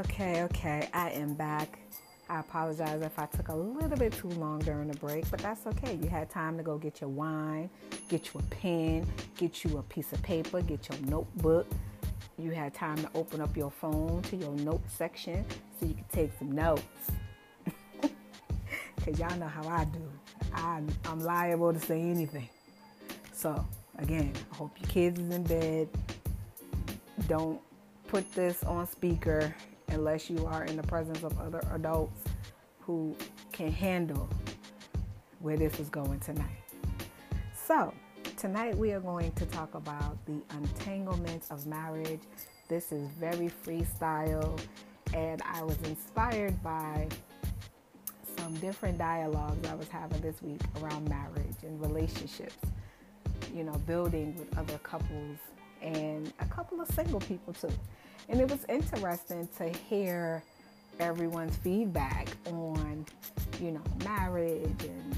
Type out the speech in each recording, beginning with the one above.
Okay, okay, I am back. I apologize if I took a little bit too long during the break, but that's okay. You had time to go get your wine, get you a pen, get you a piece of paper, get your notebook. You had time to open up your phone to your note section so you could take some notes. Because y'all know how I do. I, I'm liable to say anything. So, again, I hope your kids is in bed. Don't put this on speaker unless you are in the presence of other adults who can handle where this is going tonight. So, tonight we are going to talk about the entanglements of marriage. This is very freestyle, and I was inspired by some different dialogues I was having this week around marriage and relationships, you know, building with other couples and a couple of single people too. And it was interesting to hear everyone's feedback on, you know, marriage and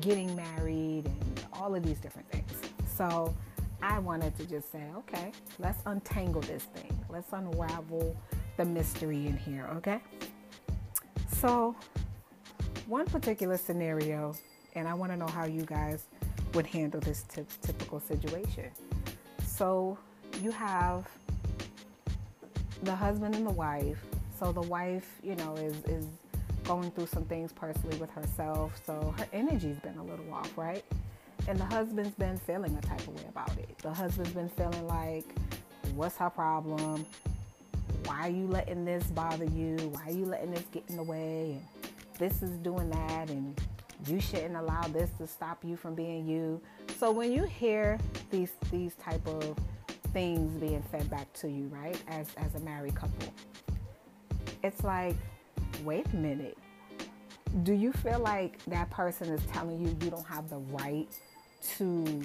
getting married and all of these different things. So I wanted to just say, okay, let's untangle this thing. Let's unravel the mystery in here, okay? So, one particular scenario, and I want to know how you guys would handle this t- typical situation. So, you have the husband and the wife. So the wife, you know, is is going through some things personally with herself. So her energy's been a little off, right? And the husband's been feeling a type of way about it. The husband's been feeling like, what's her problem? Why are you letting this bother you? Why are you letting this get in the way? And this is doing that and you shouldn't allow this to stop you from being you. So when you hear these these type of things being fed back to you, right? As as a married couple. It's like, wait a minute. Do you feel like that person is telling you you don't have the right to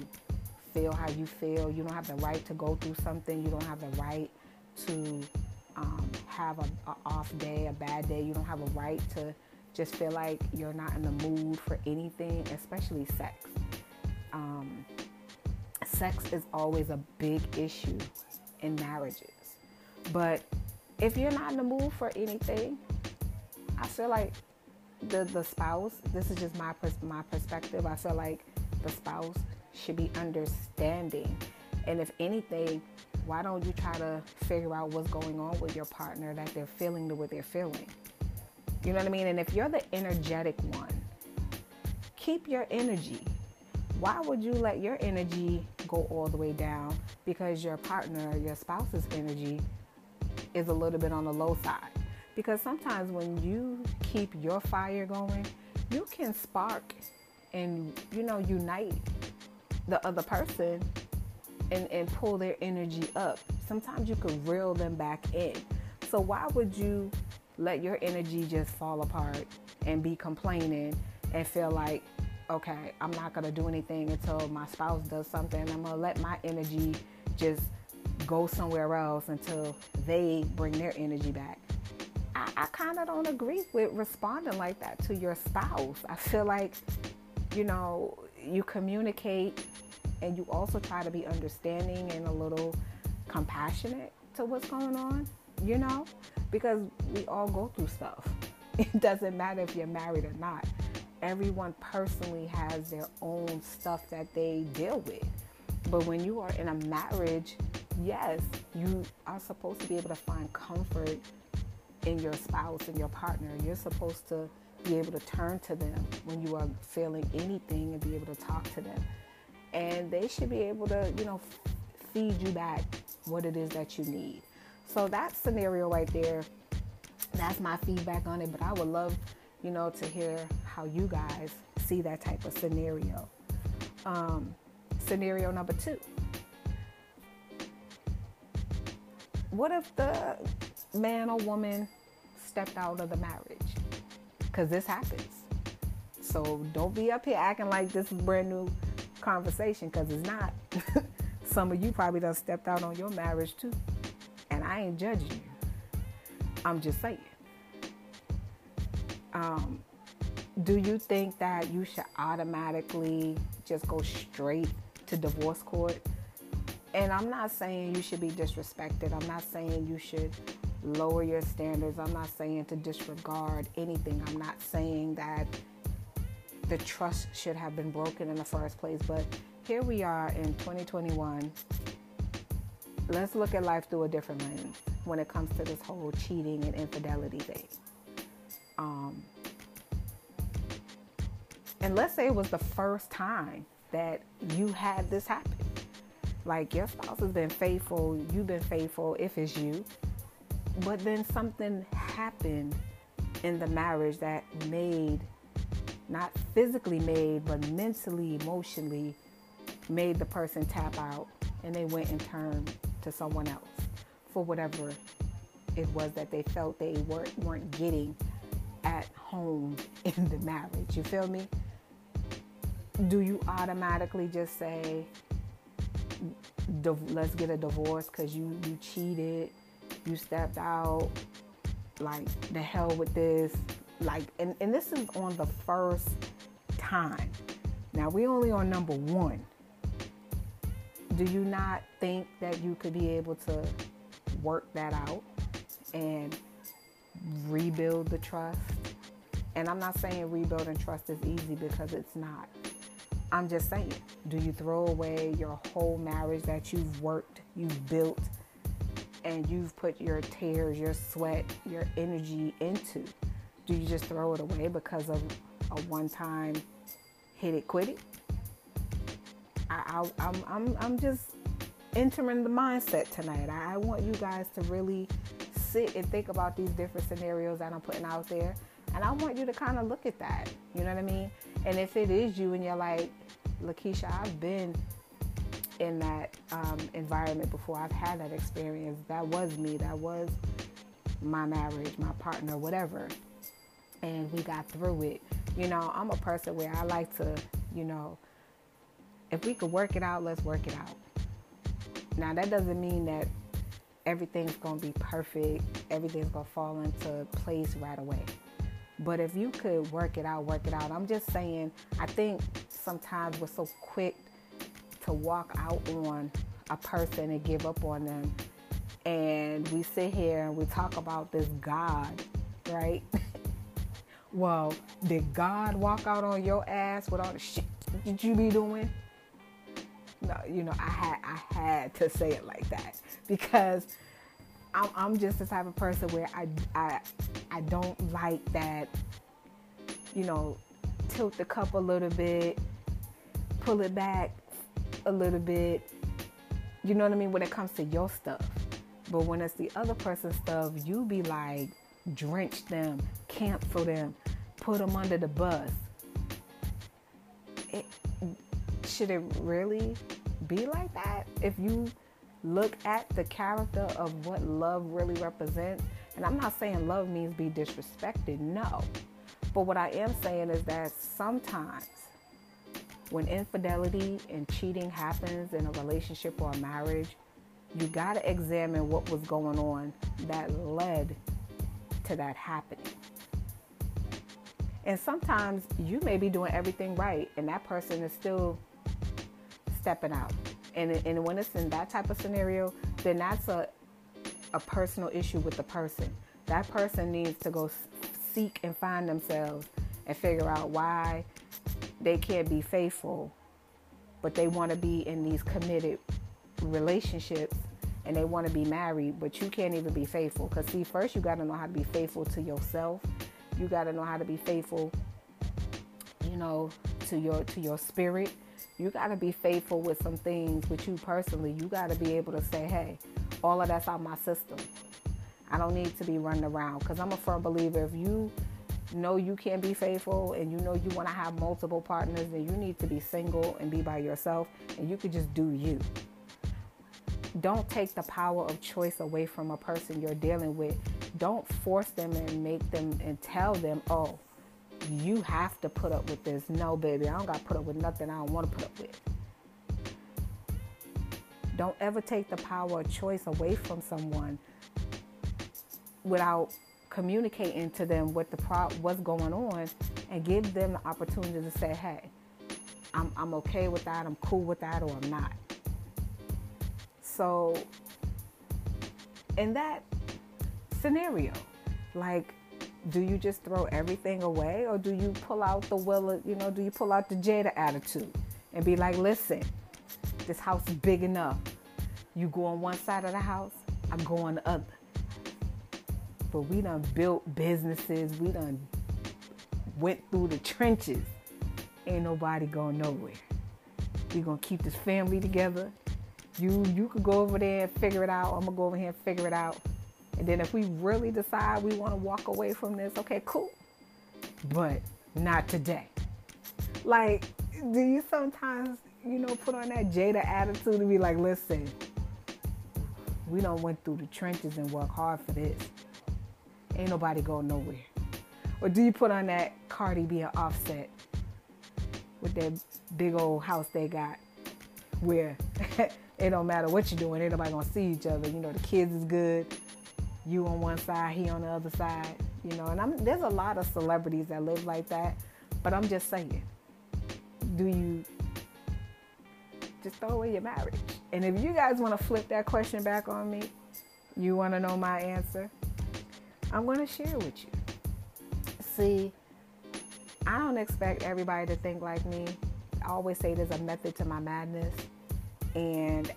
feel how you feel? You don't have the right to go through something. You don't have the right to um, have a, a off day, a bad day. You don't have a right to just feel like you're not in the mood for anything, especially sex. Um, sex is always a big issue in marriages. But if you're not in the mood for anything, I feel like the the spouse. This is just my my perspective. I feel like the spouse should be understanding, and if anything, why don't you try to figure out what's going on with your partner that they're feeling the way they're feeling? You know what I mean? And if you're the energetic one, keep your energy. Why would you let your energy go all the way down because your partner, your spouse's energy is a little bit on the low side. Because sometimes when you keep your fire going, you can spark and you know unite the other person and, and pull their energy up. Sometimes you can reel them back in. So why would you let your energy just fall apart and be complaining and feel like okay, I'm not gonna do anything until my spouse does something. I'm gonna let my energy just go somewhere else until they bring their energy back. I, I kind of don't agree with responding like that to your spouse. I feel like, you know, you communicate and you also try to be understanding and a little compassionate to what's going on, you know, because we all go through stuff. It doesn't matter if you're married or not everyone personally has their own stuff that they deal with. But when you are in a marriage, yes, you are supposed to be able to find comfort in your spouse and your partner. You're supposed to be able to turn to them when you are feeling anything and be able to talk to them. And they should be able to, you know, feed you back what it is that you need. So that scenario right there, that's my feedback on it. But I would love you know, to hear how you guys see that type of scenario. Um, scenario number two. What if the man or woman stepped out of the marriage? Because this happens. So don't be up here acting like this is brand new conversation because it's not. Some of you probably done stepped out on your marriage too. And I ain't judging you. I'm just saying um, do you think that you should automatically just go straight to divorce court? And I'm not saying you should be disrespected. I'm not saying you should lower your standards. I'm not saying to disregard anything. I'm not saying that the trust should have been broken in the first place. But here we are in 2021. Let's look at life through a different lens when it comes to this whole cheating and infidelity thing. Um, and let's say it was the first time that you had this happen. Like your spouse has been faithful, you've been faithful if it's you, but then something happened in the marriage that made, not physically made, but mentally, emotionally, made the person tap out and they went and turned to someone else for whatever it was that they felt they weren't, weren't getting at home in the marriage. You feel me? Do you automatically just say, let's get a divorce because you, you cheated, you stepped out, like the hell with this? Like, and, and this is on the first time. Now we only on number one. Do you not think that you could be able to work that out and rebuild the trust? And I'm not saying rebuilding trust is easy because it's not. I'm just saying, do you throw away your whole marriage that you've worked, you've built, and you've put your tears, your sweat, your energy into? Do you just throw it away because of a one time hit it, quit it? I, I, I'm, I'm, I'm just entering the mindset tonight. I, I want you guys to really sit and think about these different scenarios that I'm putting out there. And I want you to kind of look at that. You know what I mean? And if it is you and you're like, Lakeisha, I've been in that um, environment before. I've had that experience. That was me. That was my marriage, my partner, whatever. And we got through it. You know, I'm a person where I like to, you know, if we could work it out, let's work it out. Now, that doesn't mean that everything's going to be perfect, everything's going to fall into place right away. But if you could work it out, work it out. I'm just saying, I think sometimes we're so quick to walk out on a person and give up on them. And we sit here and we talk about this God, right? well, did God walk out on your ass with all the shit that you be doing? No, you know, I had I had to say it like that because I'm, I'm just the type of person where I, I I don't like that, you know, tilt the cup a little bit, pull it back a little bit. You know what I mean? When it comes to your stuff. But when it's the other person's stuff, you be like, drench them, cancel them, put them under the bus. It, should it really be like that? If you look at the character of what love really represents, and I'm not saying love means be disrespected, no. But what I am saying is that sometimes when infidelity and cheating happens in a relationship or a marriage, you got to examine what was going on that led to that happening. And sometimes you may be doing everything right, and that person is still stepping out. And, and when it's in that type of scenario, then that's a, a personal issue with the person. That person needs to go seek and find themselves and figure out why they can't be faithful, but they want to be in these committed relationships and they want to be married, but you can't even be faithful. Because, see, first you got to know how to be faithful to yourself. You got to know how to be faithful, you know, to your to your spirit. You got to be faithful with some things with you personally. You got to be able to say, hey, all of that's out my system. I don't need to be running around because I'm a firm believer. If you know you can't be faithful and you know you want to have multiple partners, then you need to be single and be by yourself and you could just do you. Don't take the power of choice away from a person you're dealing with. Don't force them and make them and tell them, oh, you have to put up with this. No, baby, I don't got to put up with nothing I don't want to put up with. Don't ever take the power of choice away from someone without communicating to them what the pro- what's going on and give them the opportunity to say, hey, I'm, I'm okay with that, I'm cool with that, or I'm not. So, in that scenario. Like, do you just throw everything away or do you pull out the Will, you know, do you pull out the Jada attitude and be like, listen, this house is big enough. You go on one side of the house, I'm going the other. But we done built businesses, we done went through the trenches. Ain't nobody going nowhere. We gonna keep this family together. You you could go over there and figure it out. I'm gonna go over here and figure it out. And then if we really decide we want to walk away from this, okay, cool. But not today. Like, do you sometimes, you know, put on that Jada attitude and be like, listen, we don't went through the trenches and work hard for this. Ain't nobody going nowhere. Or do you put on that Cardi B and Offset with that big old house they got where it don't matter what you're doing, ain't nobody gonna see each other. You know, the kids is good, you on one side, he on the other side. You know, and I'm, there's a lot of celebrities that live like that. But I'm just saying, do you just throw away your marriage? And if you guys want to flip that question back on me, you want to know my answer, I'm going to share with you. See, I don't expect everybody to think like me. I always say there's a method to my madness. And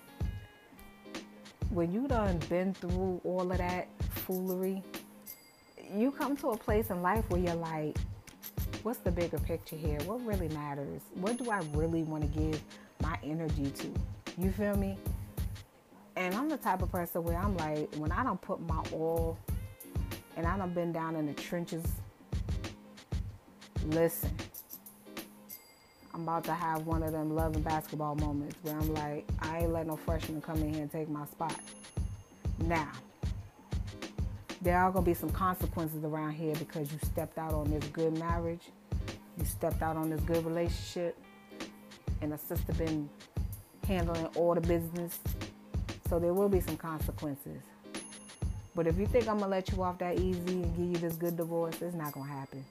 when you done been through all of that foolery, you come to a place in life where you're like, what's the bigger picture here? What really matters? What do I really want to give my energy to? You feel me? And I'm the type of person where I'm like, when I don't put my all and I done been down in the trenches, listen, I'm about to have one of them Love & Basketball moments where I'm like, I ain't let no freshman come in here and take my spot. Now, there are gonna be some consequences around here because you stepped out on this good marriage, you stepped out on this good relationship, and a sister been handling all the business. So there will be some consequences. But if you think I'm gonna let you off that easy and give you this good divorce, it's not gonna happen.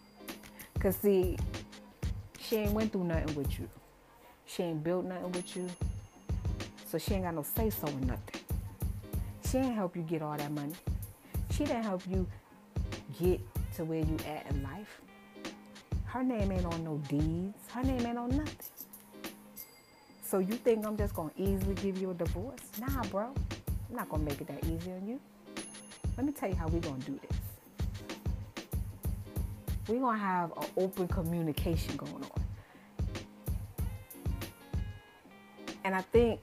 Cause see, she ain't went through nothing with you. She ain't built nothing with you. So she ain't got no say so in nothing. She ain't help you get all that money. She didn't help you get to where you at in life. Her name ain't on no deeds. Her name ain't on nothing. So you think I'm just gonna easily give you a divorce? Nah, bro. I'm not gonna make it that easy on you. Let me tell you how we're gonna do this we're going to have an open communication going on. And I think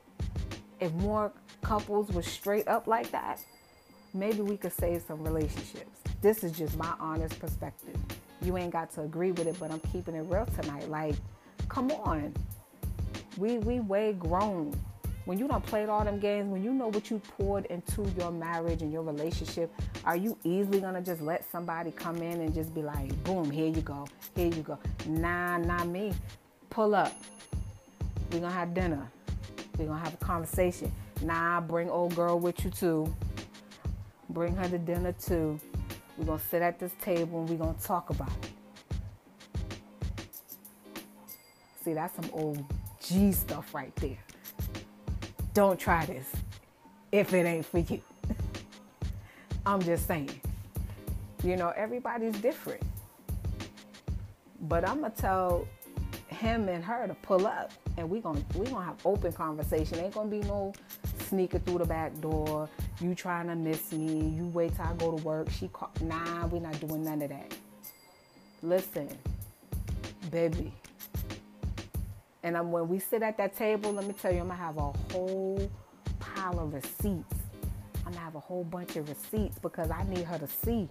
if more couples were straight up like that, maybe we could save some relationships. This is just my honest perspective. You ain't got to agree with it, but I'm keeping it real tonight. Like, come on. We we way grown when you don't play all them games, when you know what you poured into your marriage and your relationship, are you easily gonna just let somebody come in and just be like, boom, here you go, here you go? Nah, not me. Pull up. We're gonna have dinner. We're gonna have a conversation. Nah, bring old girl with you too. Bring her to dinner too. We're gonna sit at this table and we're gonna talk about it. See, that's some old G stuff right there. Don't try this if it ain't for you. I'm just saying. You know, everybody's different. But I'm gonna tell him and her to pull up and we're gonna we gonna have open conversation. Ain't gonna be no sneaking through the back door. You trying to miss me. You wait till I go to work. She call, nah, we not doing none of that. Listen, baby, and I'm, when we sit at that table, let me tell you, I'm gonna have a whole pile of receipts. I'm gonna have a whole bunch of receipts because I need her to see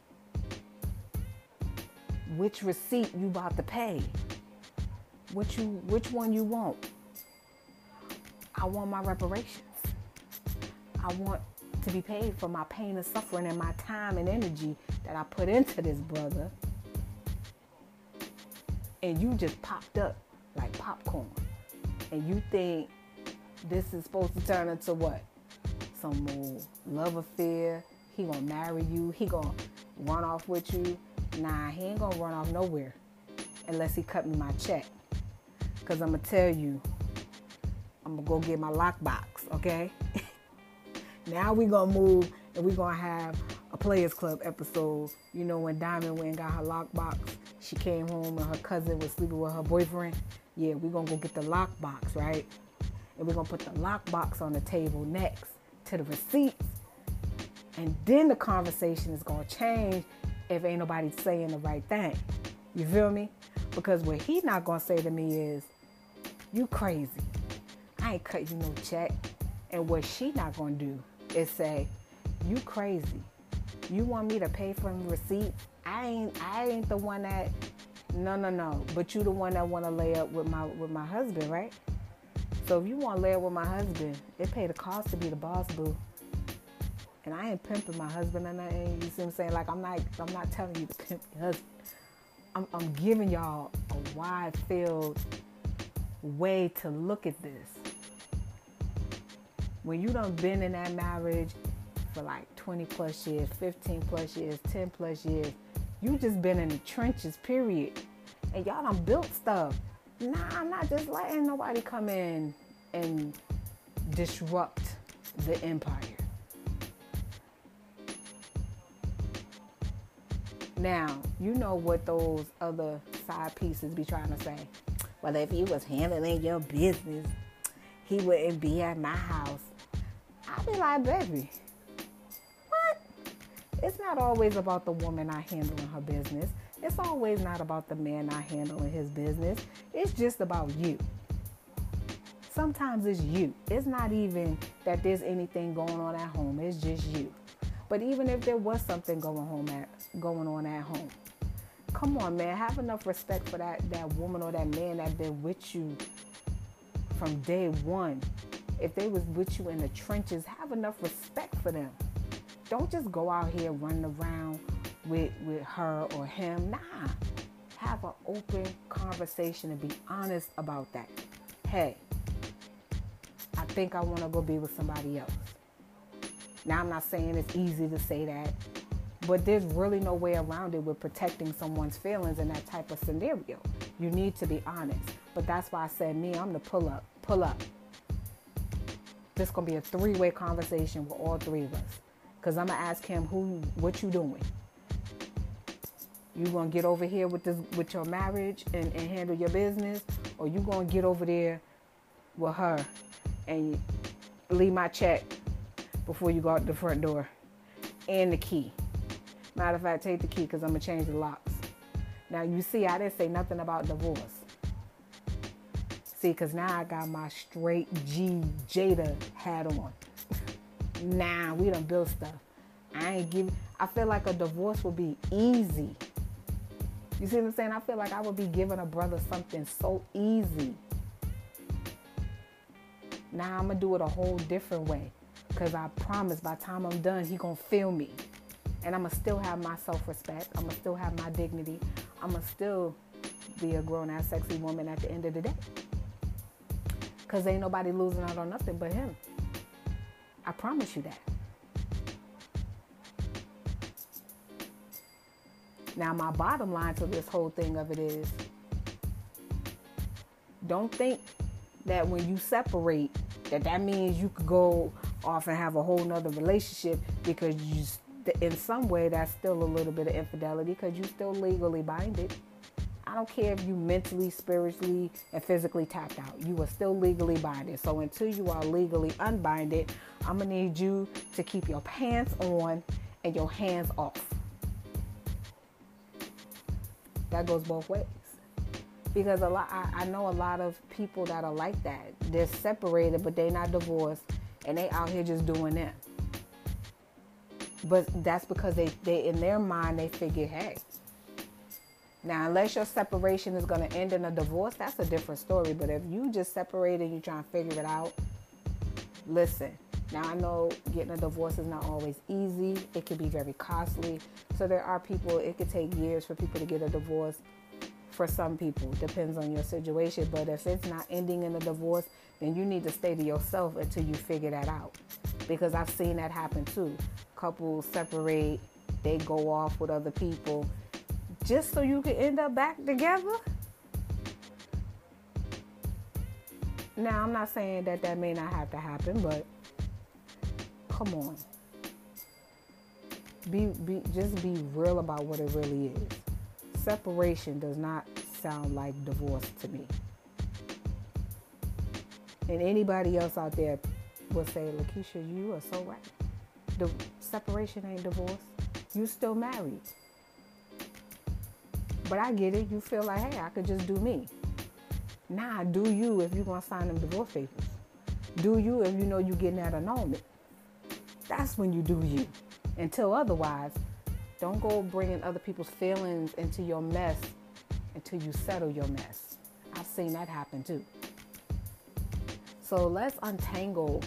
which receipt you about to pay. Which you, which one you want. I want my reparations. I want to be paid for my pain and suffering and my time and energy that I put into this brother. And you just popped up like popcorn and you think this is supposed to turn into what? Some more love affair. He gonna marry you. He gonna run off with you. Nah, he ain't gonna run off nowhere unless he cut me my check. Cause I'm gonna tell you, I'm gonna go get my lockbox, okay? now we gonna move and we gonna have a Players Club episode. You know when Diamond went and got her lockbox. She came home and her cousin was sleeping with her boyfriend. Yeah, we're gonna go get the lockbox, right? And we're gonna put the lockbox on the table next to the receipts. And then the conversation is gonna change if ain't nobody saying the right thing. You feel me? Because what he not gonna say to me is, you crazy. I ain't cut you no check. And what she not gonna do is say, you crazy. You want me to pay for receipts? I ain't I ain't the one that no no no. But you the one that wanna lay up with my with my husband, right? So if you want to lay up with my husband, it pay the cost to be the boss boo. And I ain't pimping my husband or nothing. You see what I'm saying? Like I'm not I'm not telling you to pimp your husband. I'm, I'm giving y'all a wide field way to look at this. When you done been in that marriage for like 20 plus years, 15 plus years, 10 plus years, you just been in the trenches, period. And y'all done built stuff. Nah, I'm not just letting nobody come in and disrupt the empire. Now, you know what those other side pieces be trying to say. Well, if he was handling your business, he wouldn't be at my house. I'd be like, baby? It's not always about the woman not handling her business. It's always not about the man not handling his business. It's just about you. Sometimes it's you. It's not even that there's anything going on at home. It's just you. But even if there was something going home at going on at home, come on, man, have enough respect for that that woman or that man that been with you from day one. If they was with you in the trenches, have enough respect for them. Don't just go out here running around with with her or him. Nah. Have an open conversation and be honest about that. Hey, I think I want to go be with somebody else. Now I'm not saying it's easy to say that, but there's really no way around it with protecting someone's feelings in that type of scenario. You need to be honest. But that's why I said me, I'm the pull up. Pull up. This gonna be a three-way conversation with all three of us. Cause I'm gonna ask him who what you doing. You gonna get over here with this with your marriage and, and handle your business, or you gonna get over there with her and leave my check before you go out the front door and the key. Matter of fact, take the key because I'm gonna change the locks. Now you see, I didn't say nothing about divorce. See, because now I got my straight G Jada hat on. Nah, we done built stuff. I ain't give. I feel like a divorce would be easy. You see what I'm saying? I feel like I would be giving a brother something so easy. Now I'm gonna do it a whole different way. Cause I promise by time I'm done, he gonna feel me. And I'ma still have my self-respect. I'ma still have my dignity. I'ma still be a grown ass sexy woman at the end of the day. Cause ain't nobody losing out on nothing but him. I promise you that. Now, my bottom line to this whole thing of it is don't think that when you separate, that that means you could go off and have a whole nother relationship because you, in some way, that's still a little bit of infidelity because you're still legally binded. I don't care if you mentally, spiritually, and physically tapped out. You are still legally binded. So until you are legally unbinded, I'm gonna need you to keep your pants on and your hands off. That goes both ways. Because a lot, I, I know a lot of people that are like that. They're separated, but they're not divorced, and they out here just doing that. But that's because they, they in their mind they figure, hey. Now, unless your separation is going to end in a divorce, that's a different story. But if you just separated and you're trying to figure it out, listen. Now, I know getting a divorce is not always easy. It can be very costly. So there are people, it could take years for people to get a divorce. For some people, depends on your situation. But if it's not ending in a divorce, then you need to stay to yourself until you figure that out. Because I've seen that happen too. Couples separate, they go off with other people just so you can end up back together. Now, I'm not saying that that may not have to happen, but come on. be, be just be real about what it really is. Separation does not sound like divorce to me. And anybody else out there will say, Lakeisha, you are so right. The separation ain't divorce. You still married. But I get it. You feel like, hey, I could just do me. Nah, do you if you're gonna sign them divorce papers. Do you if you know you're getting that annulment. That's when you do you. Until otherwise, don't go bringing other people's feelings into your mess until you settle your mess. I've seen that happen too. So let's untangle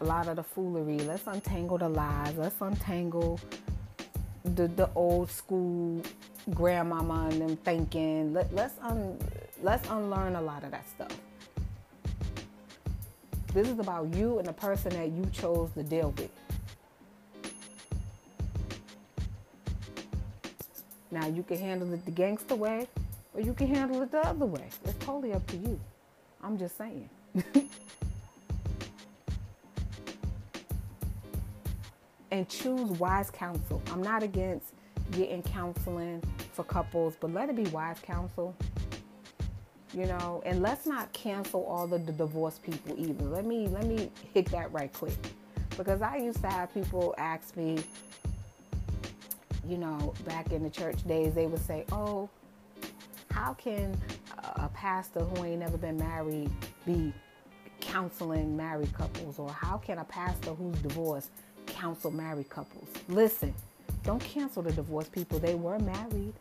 a lot of the foolery. Let's untangle the lies. Let's untangle the the old school grandmama and them thinking. Let, let's un, let's unlearn a lot of that stuff. This is about you and the person that you chose to deal with. Now you can handle it the gangster way, or you can handle it the other way. It's totally up to you. I'm just saying. and choose wise counsel. I'm not against getting counseling for couples, but let it be wise counsel. You know, and let's not cancel all the, the divorced people either. Let me let me hit that right quick. Because I used to have people ask me, you know, back in the church days, they would say, "Oh, how can a pastor who ain't never been married be counseling married couples or how can a pastor who's divorced counsel married couples. Listen, don't cancel the divorced people. They were married.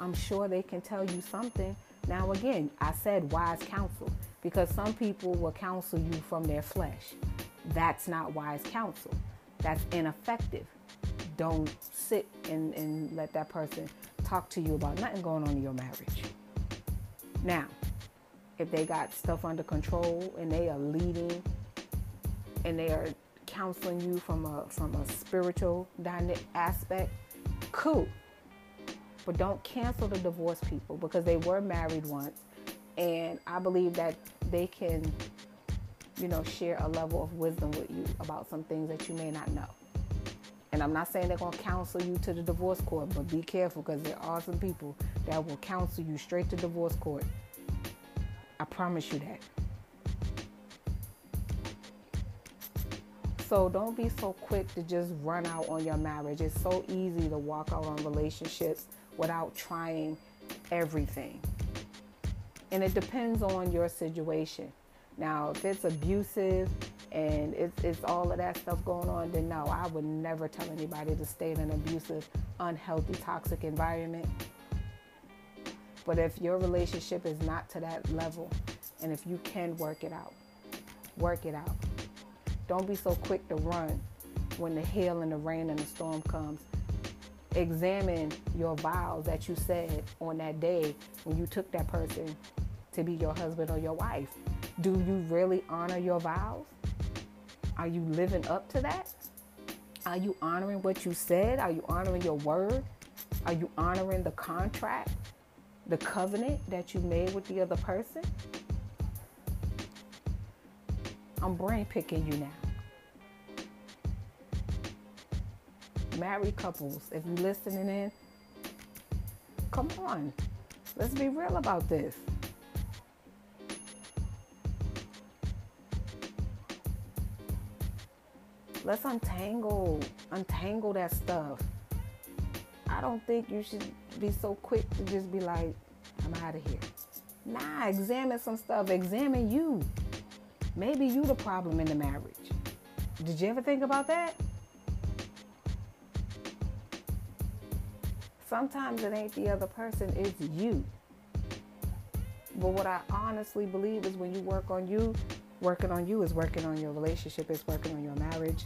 I'm sure they can tell you something. Now, again, I said wise counsel because some people will counsel you from their flesh. That's not wise counsel, that's ineffective. Don't sit and, and let that person talk to you about nothing going on in your marriage. Now, if they got stuff under control and they are leading and they are counseling you from a from a spiritual dynamic aspect, cool. But don't cancel the divorce people because they were married once, and I believe that they can, you know, share a level of wisdom with you about some things that you may not know. And I'm not saying they're going to counsel you to the divorce court, but be careful because there are some people that will counsel you straight to divorce court. I promise you that. So don't be so quick to just run out on your marriage. It's so easy to walk out on relationships without trying everything. And it depends on your situation. Now, if it's abusive and it's, it's all of that stuff going on, then no, I would never tell anybody to stay in an abusive, unhealthy, toxic environment. But if your relationship is not to that level, and if you can work it out, work it out. Don't be so quick to run when the hail and the rain and the storm comes. Examine your vows that you said on that day when you took that person to be your husband or your wife. Do you really honor your vows? Are you living up to that? Are you honoring what you said? Are you honoring your word? Are you honoring the contract, the covenant that you made with the other person? I'm brain picking you now. Married couples, if you're listening in, come on. Let's be real about this. Let's untangle, untangle that stuff. I don't think you should be so quick to just be like, I'm out of here. Nah, examine some stuff. Examine you. Maybe you the problem in the marriage. Did you ever think about that? Sometimes it ain't the other person, it's you. But what I honestly believe is when you work on you, working on you is working on your relationship, is working on your marriage.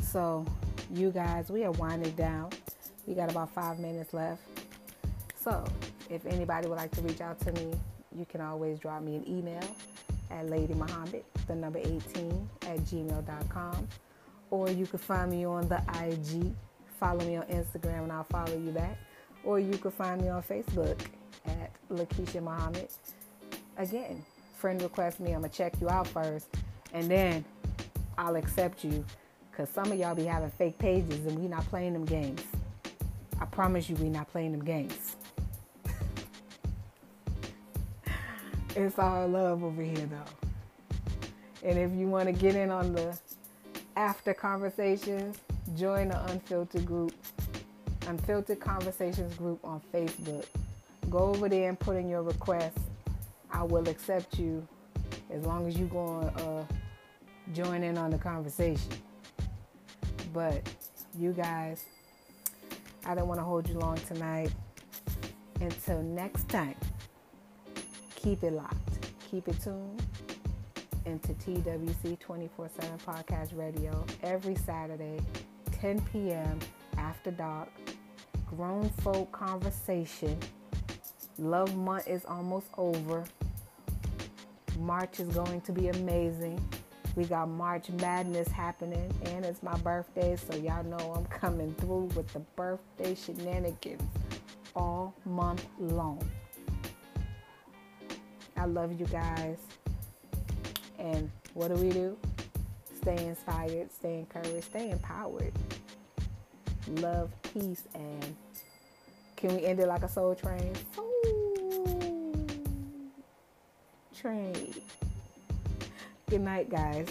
So, you guys, we are winding down. We got about five minutes left. So, if anybody would like to reach out to me, you can always drop me an email at Lady Muhammad, the number 18 at gmail.com. Or you can find me on the IG. Follow me on Instagram and I'll follow you back. Or you can find me on Facebook at Lakeisha Muhammad. Again, friend request me, I'm going to check you out first. And then I'll accept you Because some of y'all be having fake pages and we not playing them games. I promise you, we not playing them games. It's all love over here, though. And if you want to get in on the after conversations, join the Unfiltered group, Unfiltered Conversations group on Facebook. Go over there and put in your request. I will accept you as long as you go and uh, join in on the conversation. But you guys, I don't want to hold you long tonight. Until next time, keep it locked, keep it tuned into TWC 24 7 Podcast Radio every Saturday, 10 p.m. after dark. Grown folk conversation. Love month is almost over. March is going to be amazing. We got March Madness happening, and it's my birthday, so y'all know I'm coming through with the birthday shenanigans all month long. I love you guys. And what do we do? Stay inspired, stay encouraged, stay empowered. Love, peace, and can we end it like a soul train? Soul train. Good night, guys.